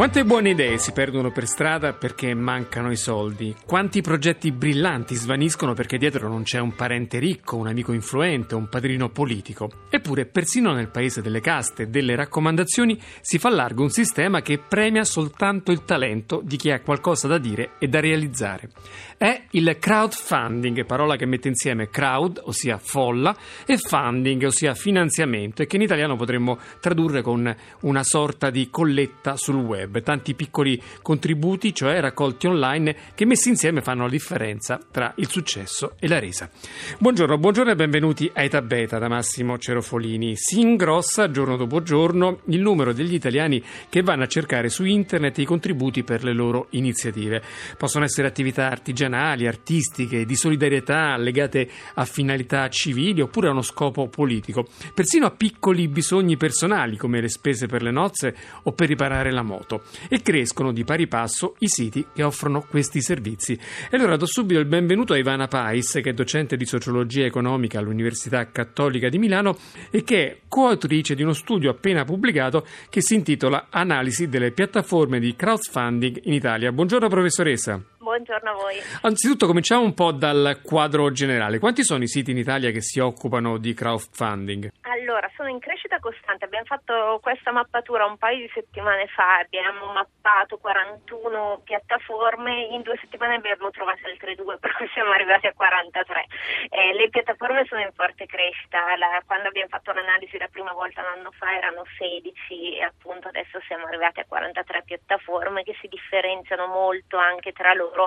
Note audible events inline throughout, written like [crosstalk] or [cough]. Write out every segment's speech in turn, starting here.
Quante buone idee si perdono per strada perché mancano i soldi? Quanti progetti brillanti svaniscono perché dietro non c'è un parente ricco, un amico influente, un padrino politico? Eppure, persino nel paese delle caste e delle raccomandazioni si fa largo un sistema che premia soltanto il talento di chi ha qualcosa da dire e da realizzare. È il crowdfunding, parola che mette insieme crowd, ossia folla, e funding, ossia finanziamento, e che in italiano potremmo tradurre con una sorta di colletta sul web web, tanti piccoli contributi, cioè raccolti online, che messi insieme fanno la differenza tra il successo e la resa. Buongiorno, buongiorno e benvenuti a Eta Beta da Massimo Cerofolini. Si ingrossa giorno dopo giorno il numero degli italiani che vanno a cercare su internet i contributi per le loro iniziative. Possono essere attività artigianali, artistiche, di solidarietà legate a finalità civili oppure a uno scopo politico, persino a piccoli bisogni personali come le spese per le nozze o per riparare la moto e crescono di pari passo i siti che offrono questi servizi. E allora do subito il benvenuto a Ivana Pais, che è docente di sociologia economica all'Università Cattolica di Milano e che è coautrice di uno studio appena pubblicato che si intitola Analisi delle piattaforme di crowdfunding in Italia. Buongiorno professoressa. Buongiorno a voi. Anzitutto cominciamo un po' dal quadro generale. Quanti sono i siti in Italia che si occupano di crowdfunding? Allora, sono in crescita costante. Abbiamo fatto questa mappatura un paio di settimane fa, abbiamo mappato 41 piattaforme, in due settimane abbiamo trovato altre due, [laughs] per cui siamo arrivati a 43. Eh, le piattaforme sono in forte crescita, la, quando abbiamo fatto l'analisi la prima volta un anno fa erano 16 e appunto adesso siamo arrivati a 43 piattaforme che si differenziano molto anche tra loro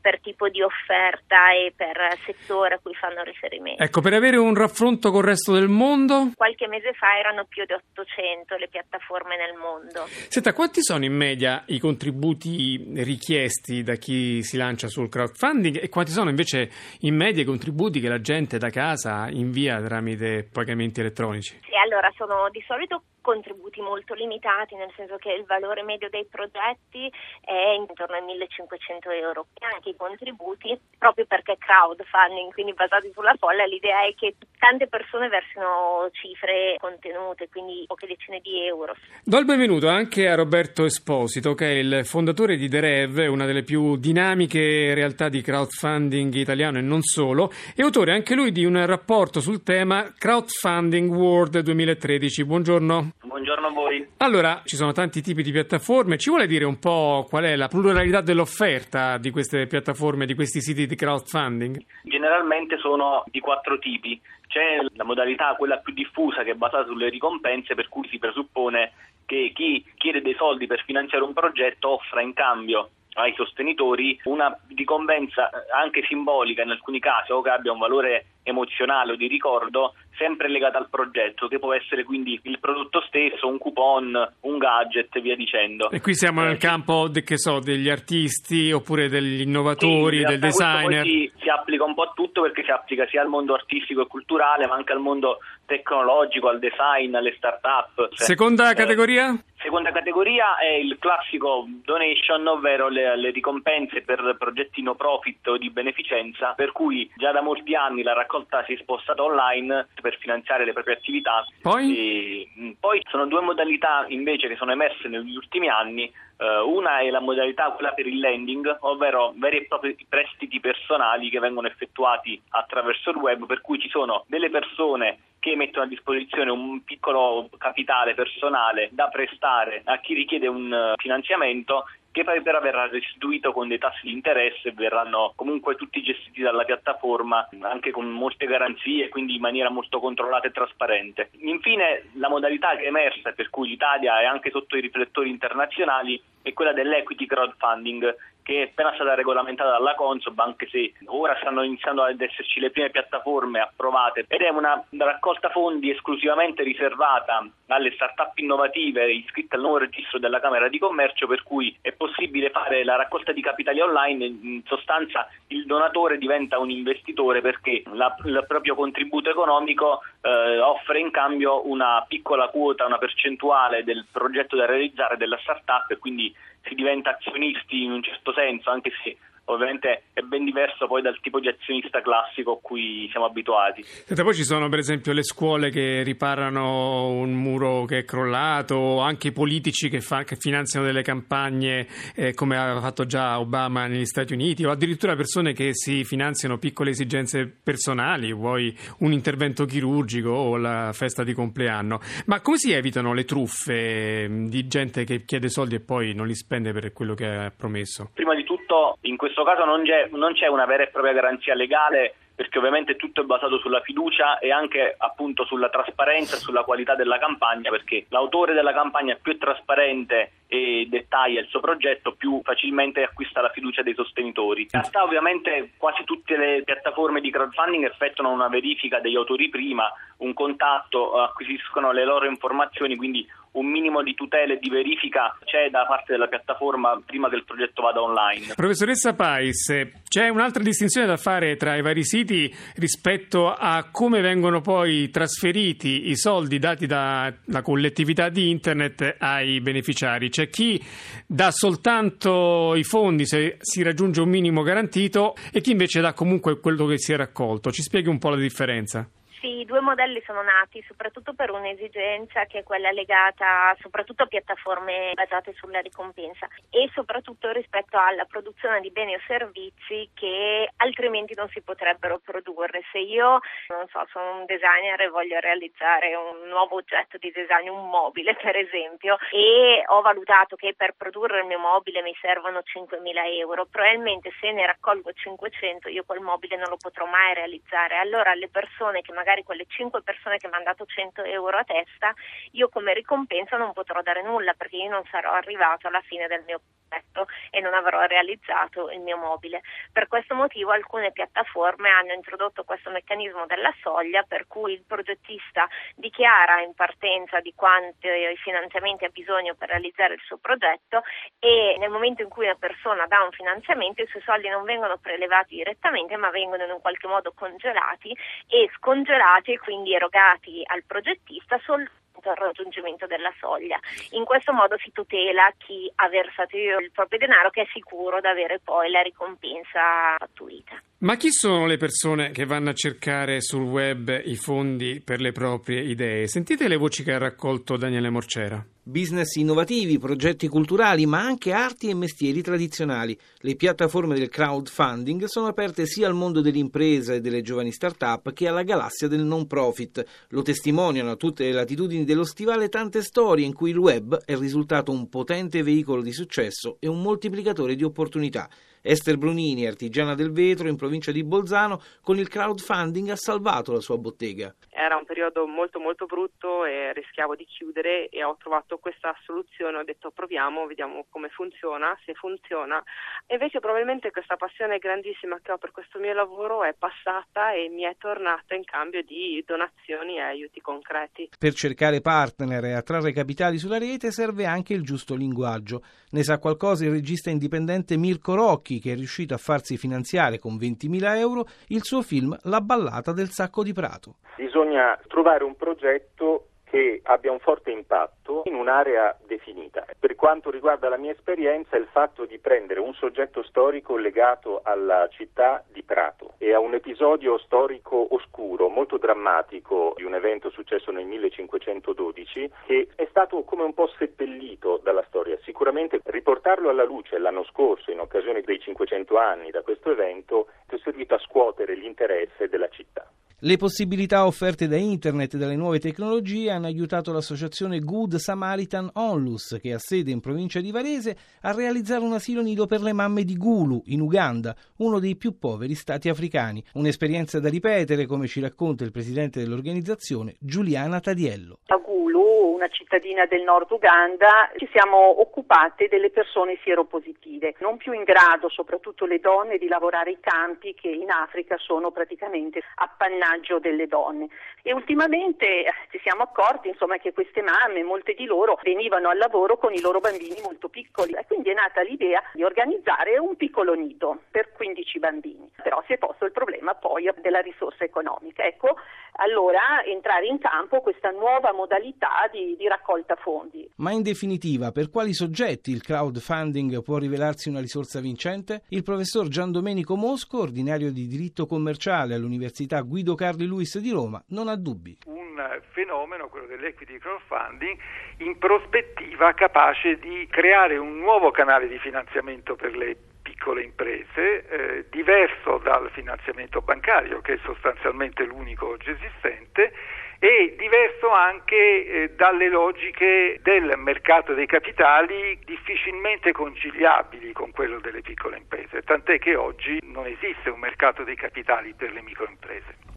per tipo di offerta e per settore a cui fanno riferimento. Ecco, per avere un raffronto col resto del mondo? Qualche mese fa erano più di 800 le piattaforme nel mondo. Senta, quanti sono in media i contributi richiesti da chi si lancia sul crowdfunding e quanti sono invece in media i contributi che la gente da casa invia tramite pagamenti elettronici? Sì, allora sono di solito contributi molto limitati, nel senso che il valore medio dei progetti è intorno ai 1500 euro. E anche i contributi, proprio perché crowdfunding, quindi basati sulla folla, l'idea è che tante persone versino cifre contenute, quindi poche decine di euro. Do il benvenuto anche a Roberto Esposito, che è il fondatore di The Rev, una delle più dinamiche realtà di crowdfunding italiano e non solo, e autore anche lui di un rapporto sul tema Crowdfunding World 2013. Buongiorno. Buongiorno a voi. Allora, ci sono tanti tipi di piattaforme, ci vuole dire un po' qual è la pluralità dell'offerta di queste piattaforme, di questi siti di crowdfunding? Generalmente sono di quattro tipi. C'è la modalità, quella più diffusa, che è basata sulle ricompense, per cui si presuppone che chi chiede dei soldi per finanziare un progetto offra in cambio ai sostenitori una ricompensa anche simbolica in alcuni casi o che abbia un valore emozionale o di ricordo sempre legata al progetto, che può essere quindi il prodotto stesso, un coupon, un gadget e via dicendo. E qui siamo nel eh, campo de, so, degli artisti oppure degli innovatori, sì, del designer. Si, si applica un po' a tutto perché si applica sia al mondo artistico e culturale, ma anche al mondo tecnologico, al design, alle start-up. Cioè, Seconda eh, categoria? Seconda categoria è il classico donation, ovvero le, le, ricompense per progetti no profit o di beneficenza, per cui già da molti anni la raccolta si è spostata online per finanziare le proprie attività. Poi? E, poi sono due modalità invece che sono emerse negli ultimi anni. Uh, una è la modalità quella per il lending, ovvero veri e propri prestiti personali che vengono effettuati attraverso il web, per cui ci sono delle persone che mettono a disposizione un piccolo capitale personale da prestare a chi richiede un eh, finanziamento che poi però verrà restituito con dei tassi di interesse e verranno comunque tutti gestiti dalla piattaforma anche con molte garanzie quindi in maniera molto controllata e trasparente. Infine la modalità emersa per cui l'Italia è anche sotto i riflettori internazionali è quella dell'equity crowdfunding che è appena stata regolamentata dalla Consob, anche se ora stanno iniziando ad esserci le prime piattaforme approvate ed è una raccolta fondi esclusivamente riservata alle start-up innovative iscritte al nuovo registro della Camera di Commercio, per cui è possibile fare la raccolta di capitali online, in sostanza il donatore diventa un investitore perché la, il proprio contributo economico eh, offre in cambio una piccola quota, una percentuale del progetto da realizzare della start-up e quindi si diventa azionisti in un certo senso, anche se ovviamente è ben diverso poi dal tipo di azionista classico a cui siamo abituati. Senta, poi ci sono per esempio le scuole che riparano un muro che è crollato, o anche i politici che, fa, che finanziano delle campagne eh, come aveva fatto già Obama negli Stati Uniti, o addirittura persone che si finanziano piccole esigenze personali, vuoi un intervento chirurgico o la festa di compleanno. Ma come si evitano le truffe di gente che chiede soldi e poi non li spende per quello che ha promesso? Prima di tutto, in questo caso non c'è, non c'è una vera e propria garanzia legale perché ovviamente tutto è basato sulla fiducia e anche appunto sulla trasparenza e sulla qualità della campagna, perché l'autore della campagna più trasparente e dettaglia il suo progetto, più facilmente acquista la fiducia dei sostenitori. In realtà ovviamente quasi tutte le piattaforme di crowdfunding effettuano una verifica degli autori prima, un contatto, acquisiscono le loro informazioni, quindi un minimo di tutela e di verifica c'è da parte della piattaforma prima che il progetto vada online. Professoressa Pais, c'è un'altra distinzione da fare tra i vari siti rispetto a come vengono poi trasferiti i soldi dati dalla collettività di internet ai beneficiari. C'è chi dà soltanto i fondi se si raggiunge un minimo garantito e chi invece dà comunque quello che si è raccolto. Ci spieghi un po' la differenza? Sì, i due modelli sono nati soprattutto per un'esigenza che è quella legata soprattutto a piattaforme basate sulla ricompensa e soprattutto rispetto alla produzione di beni o servizi che altrimenti non si potrebbero produrre. Se io, non so, sono un designer e voglio realizzare un nuovo oggetto di design, un mobile per esempio, e ho valutato che per produrre il mio mobile mi servono 5.000 euro, probabilmente se ne raccolgo 500 io quel mobile non lo potrò mai realizzare. Allora le persone che magari magari quelle 5 persone che mi hanno dato 100 euro a testa, io come ricompensa non potrò dare nulla perché io non sarò arrivato alla fine del mio progetto e non avrò realizzato il mio mobile. Per questo motivo alcune piattaforme hanno introdotto questo meccanismo della soglia per cui il progettista dichiara in partenza di quanti finanziamenti ha bisogno per realizzare il suo progetto e nel momento in cui una persona dà un finanziamento i suoi soldi non vengono prelevati direttamente ma vengono in un qualche modo congelati e scongelati remunerati e quindi erogati al progettista soltanto al raggiungimento della soglia. In questo modo si tutela chi ha versato il proprio denaro che è sicuro di avere poi la ricompensa attuita. Ma chi sono le persone che vanno a cercare sul web i fondi per le proprie idee? Sentite le voci che ha raccolto Daniele Morcera. Business innovativi, progetti culturali, ma anche arti e mestieri tradizionali. Le piattaforme del crowdfunding sono aperte sia al mondo dell'impresa e delle giovani start-up che alla galassia del non profit. Lo testimoniano a tutte le latitudini dello stivale tante storie in cui il web è risultato un potente veicolo di successo e un moltiplicatore di opportunità. Ester Brunini, artigiana del vetro in provincia di Bolzano, con il crowdfunding ha salvato la sua bottega. Era un periodo molto molto brutto e rischiavo di chiudere e ho trovato questa soluzione, ho detto proviamo, vediamo come funziona, se funziona. E invece probabilmente questa passione grandissima che ho per questo mio lavoro è passata e mi è tornata in cambio di donazioni e aiuti concreti. Per cercare partner e attrarre capitali sulla rete serve anche il giusto linguaggio. Ne sa qualcosa il regista indipendente Mirko Rocchi Rocchi che è riuscito a farsi finanziare con 20.000 euro il suo film La ballata del sacco di Prato. Bisogna trovare un progetto che abbia un forte impatto in un'area definita. Per quanto riguarda la mia esperienza, il fatto di prendere un soggetto storico legato alla città di Prato e a un episodio storico oscuro, molto drammatico, di un evento successo nel 1512, che è stato come un po' seppellito dalla storia. Sicuramente riportarlo alla luce l'anno scorso, in occasione dei 500 anni da questo evento, è servito a scuotere l'interesse della città. Le possibilità offerte da internet e dalle nuove tecnologie hanno aiutato l'associazione Good Samaritan Onlus, che ha sede in provincia di Varese, a realizzare un asilo nido per le mamme di Gulu, in Uganda, uno dei più poveri stati africani. Un'esperienza da ripetere, come ci racconta il presidente dell'organizzazione, Giuliana Tadiello. A Gulu, una cittadina del nord Uganda, ci siamo occupate delle persone sieropositive, non più in grado, soprattutto le donne, di lavorare i campi che in Africa sono praticamente appannaggio delle donne. E ultimamente eh, ci siamo accorti insomma, che queste mamme, molte di loro, venivano al lavoro con i loro bambini molto piccoli e quindi è nata l'idea di organizzare un piccolo nido per 15 bambini. Però si è posto il problema poi della risorsa economica. Ecco, allora entrare in campo questa nuova modalità di di, di raccolta fondi. Ma in definitiva, per quali soggetti il crowdfunding può rivelarsi una risorsa vincente? Il professor Gian Domenico Mosco, ordinario di diritto commerciale all'Università Guido Carli Luis di Roma, non ha dubbi. Un fenomeno, quello dell'equity crowdfunding, in prospettiva capace di creare un nuovo canale di finanziamento per le piccole imprese, eh, diverso dal finanziamento bancario, che è sostanzialmente l'unico oggi esistente, e diverso anche eh, dalle logiche del mercato dei capitali difficilmente conciliabili con quello delle piccole imprese, tant'è che oggi non esiste un mercato dei capitali per le microimprese.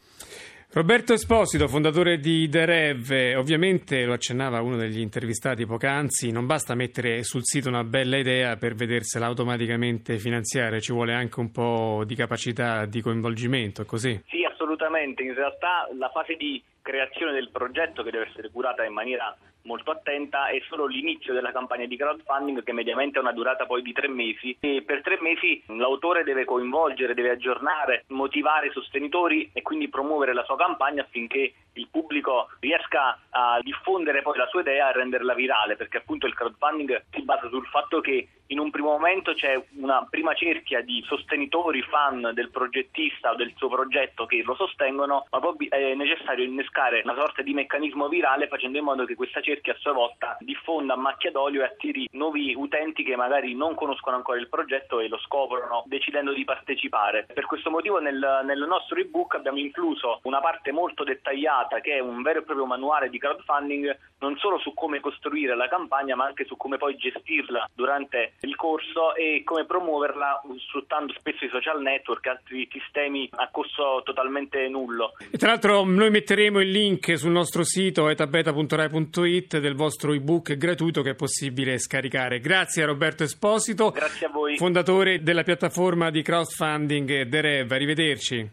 Roberto Esposito, fondatore di The Rev, ovviamente lo accennava uno degli intervistati poc'anzi, non basta mettere sul sito una bella idea per vedersela automaticamente finanziare, ci vuole anche un po' di capacità di coinvolgimento, così? Sì, assolutamente, in realtà la fase di creazione del progetto che deve essere curata in maniera molto attenta è solo l'inizio della campagna di crowdfunding che mediamente ha una durata poi di tre mesi. E per tre mesi l'autore deve coinvolgere, deve aggiornare, motivare i sostenitori e quindi promuovere la sua campagna affinché il pubblico riesca a diffondere poi la sua idea e renderla virale perché appunto il crowdfunding si basa sul fatto che in un primo momento c'è una prima cerchia di sostenitori, fan del progettista o del suo progetto che lo sostengono ma poi è necessario innescare una sorta di meccanismo virale facendo in modo che questa cerchia a sua volta diffonda a macchia d'olio e attiri nuovi utenti che magari non conoscono ancora il progetto e lo scoprono decidendo di partecipare. Per questo motivo nel, nel nostro ebook abbiamo incluso una parte molto dettagliata che è un vero e proprio manuale di crowdfunding non solo su come costruire la campagna ma anche su come poi gestirla durante il corso e come promuoverla sfruttando spesso i social network e altri sistemi a costo totalmente nullo. E tra l'altro noi metteremo il link sul nostro sito etabeta.rai.it del vostro ebook gratuito che è possibile scaricare. Grazie a Roberto Esposito, Grazie a voi. fondatore della piattaforma di crowdfunding The Rev. Arrivederci.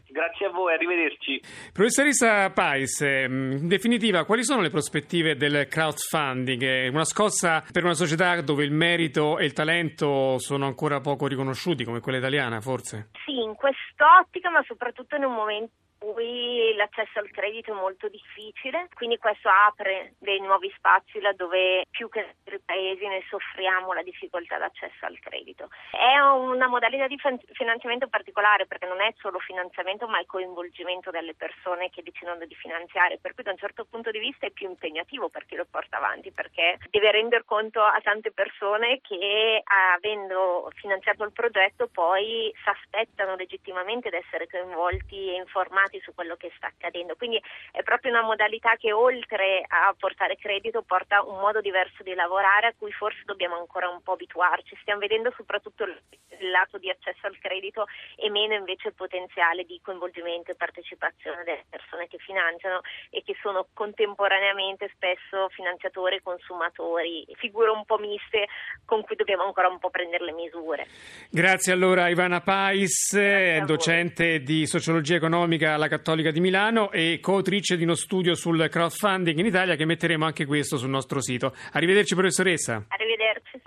Voi, arrivederci. Professoressa Pais, ehm, in definitiva, quali sono le prospettive del crowdfunding? Una scossa per una società dove il merito e il talento sono ancora poco riconosciuti, come quella italiana, forse? Sì, in quest'ottica, ma soprattutto in un momento cui l'accesso al credito è molto difficile, quindi questo apre dei nuovi spazi laddove più che altri paesi ne soffriamo la difficoltà d'accesso al credito. È una modalità di finanziamento particolare perché non è solo finanziamento ma è coinvolgimento delle persone che decidono di finanziare, per cui da un certo punto di vista è più impegnativo per chi lo porta avanti perché deve rendere conto a tante persone che avendo finanziato il progetto poi si aspettano legittimamente di essere coinvolti e informati informati su quello che sta accadendo. Quindi è proprio una modalità che oltre a portare credito porta un modo diverso di lavorare a cui forse dobbiamo ancora un po' abituarci. Stiamo vedendo soprattutto il lato di accesso al credito e meno invece il potenziale di coinvolgimento e partecipazione delle persone che finanziano e che sono contemporaneamente spesso finanziatori e consumatori, figure un po' miste con cui dobbiamo ancora un po' prendere le misure. Grazie allora Ivana Pais, docente di sociologia economica alla Cattolica di Milano e coautrice di uno studio sul crowdfunding in Italia che metteremo anche questo sul nostro sito. Arrivederci professoressa. Arrivederci.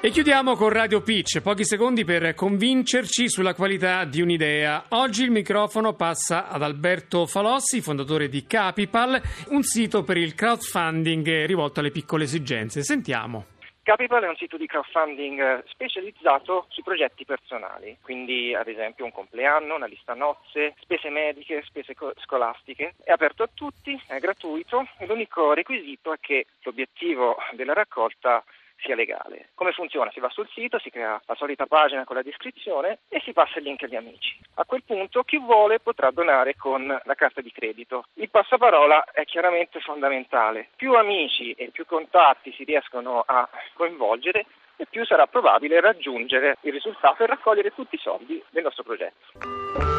E chiudiamo con Radio Pitch, pochi secondi per convincerci sulla qualità di un'idea. Oggi il microfono passa ad Alberto Falossi, fondatore di Capipal, un sito per il crowdfunding rivolto alle piccole esigenze. Sentiamo. Capipal è un sito di crowdfunding eh, specializzato su progetti personali, quindi ad esempio un compleanno, una lista nozze, spese mediche, spese scolastiche. È aperto a tutti, è gratuito e l'unico requisito è che l'obiettivo della raccolta sia legale. Come funziona? Si va sul sito, si crea la solita pagina con la descrizione e si passa il link agli amici. A quel punto chi vuole potrà donare con la carta di credito. Il passaparola è chiaramente fondamentale. Più amici e più contatti si riescono a coinvolgere e più sarà probabile raggiungere il risultato e raccogliere tutti i soldi del nostro progetto.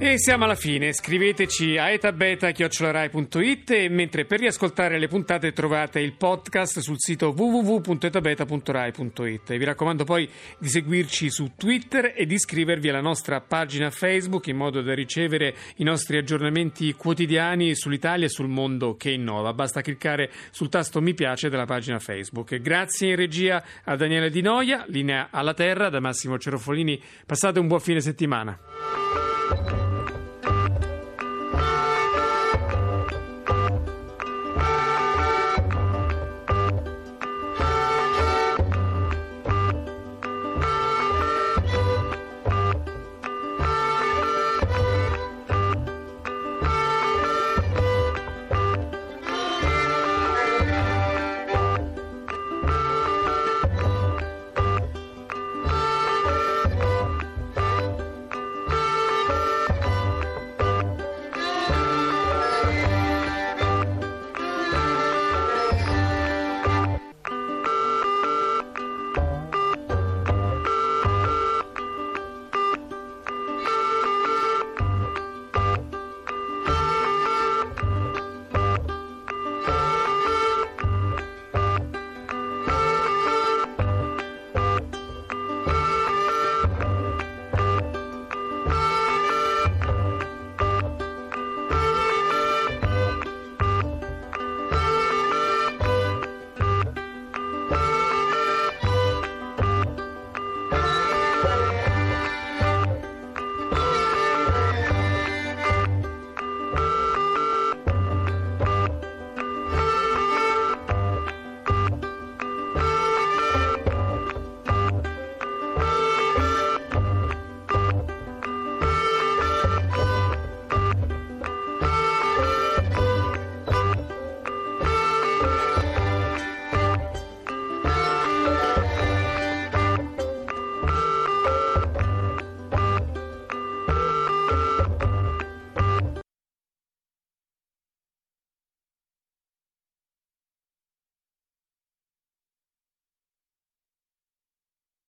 E siamo alla fine, scriveteci a etabeta.it e mentre per riascoltare le puntate trovate il podcast sul sito www.etabeta.rai.it. Vi raccomando poi di seguirci su Twitter e di iscrivervi alla nostra pagina Facebook in modo da ricevere i nostri aggiornamenti quotidiani sull'Italia e sul mondo che innova. Basta cliccare sul tasto mi piace della pagina Facebook. Grazie in regia a Daniele Di Noia, linea alla terra da Massimo Cerofolini. Passate un buon fine settimana.